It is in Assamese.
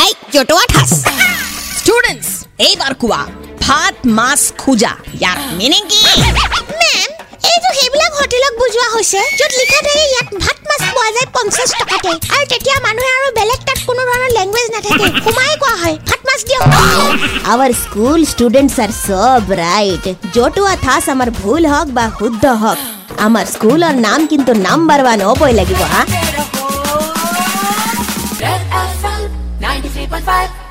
আই ষ্টুডেণ্টছ এইবাৰ কোৱা ভাত মাছ খোজা ইয়াৰ মিনিং কি মেম এইটো সেইবিলাক হোটেলত বুজোৱা হৈছে য'ত লিখা থাকে ইয়াত ভাত মাছ পোৱা যায় পঞ্চাছ টকাতে। আৰু তেতিয়া মানুহে আৰু বেলেগ তাত কোনো ধৰণৰ লেংগুৱেজ নাথাকে। সোমাই কোৱা হয় ভাত মাছ দিয়ক। আৱাৰ স্কুল ষ্টুডেণ্টছ আৰ চব ৰাইট জটোৱা ঠাচ আমাৰ ভুল হওক বা শুদ্ধ হওক। আমাৰ স্কুলৰ নাম কিন্তু নাম্বাৰ ওৱান হ'বই লাগিব হা Red FM 93.5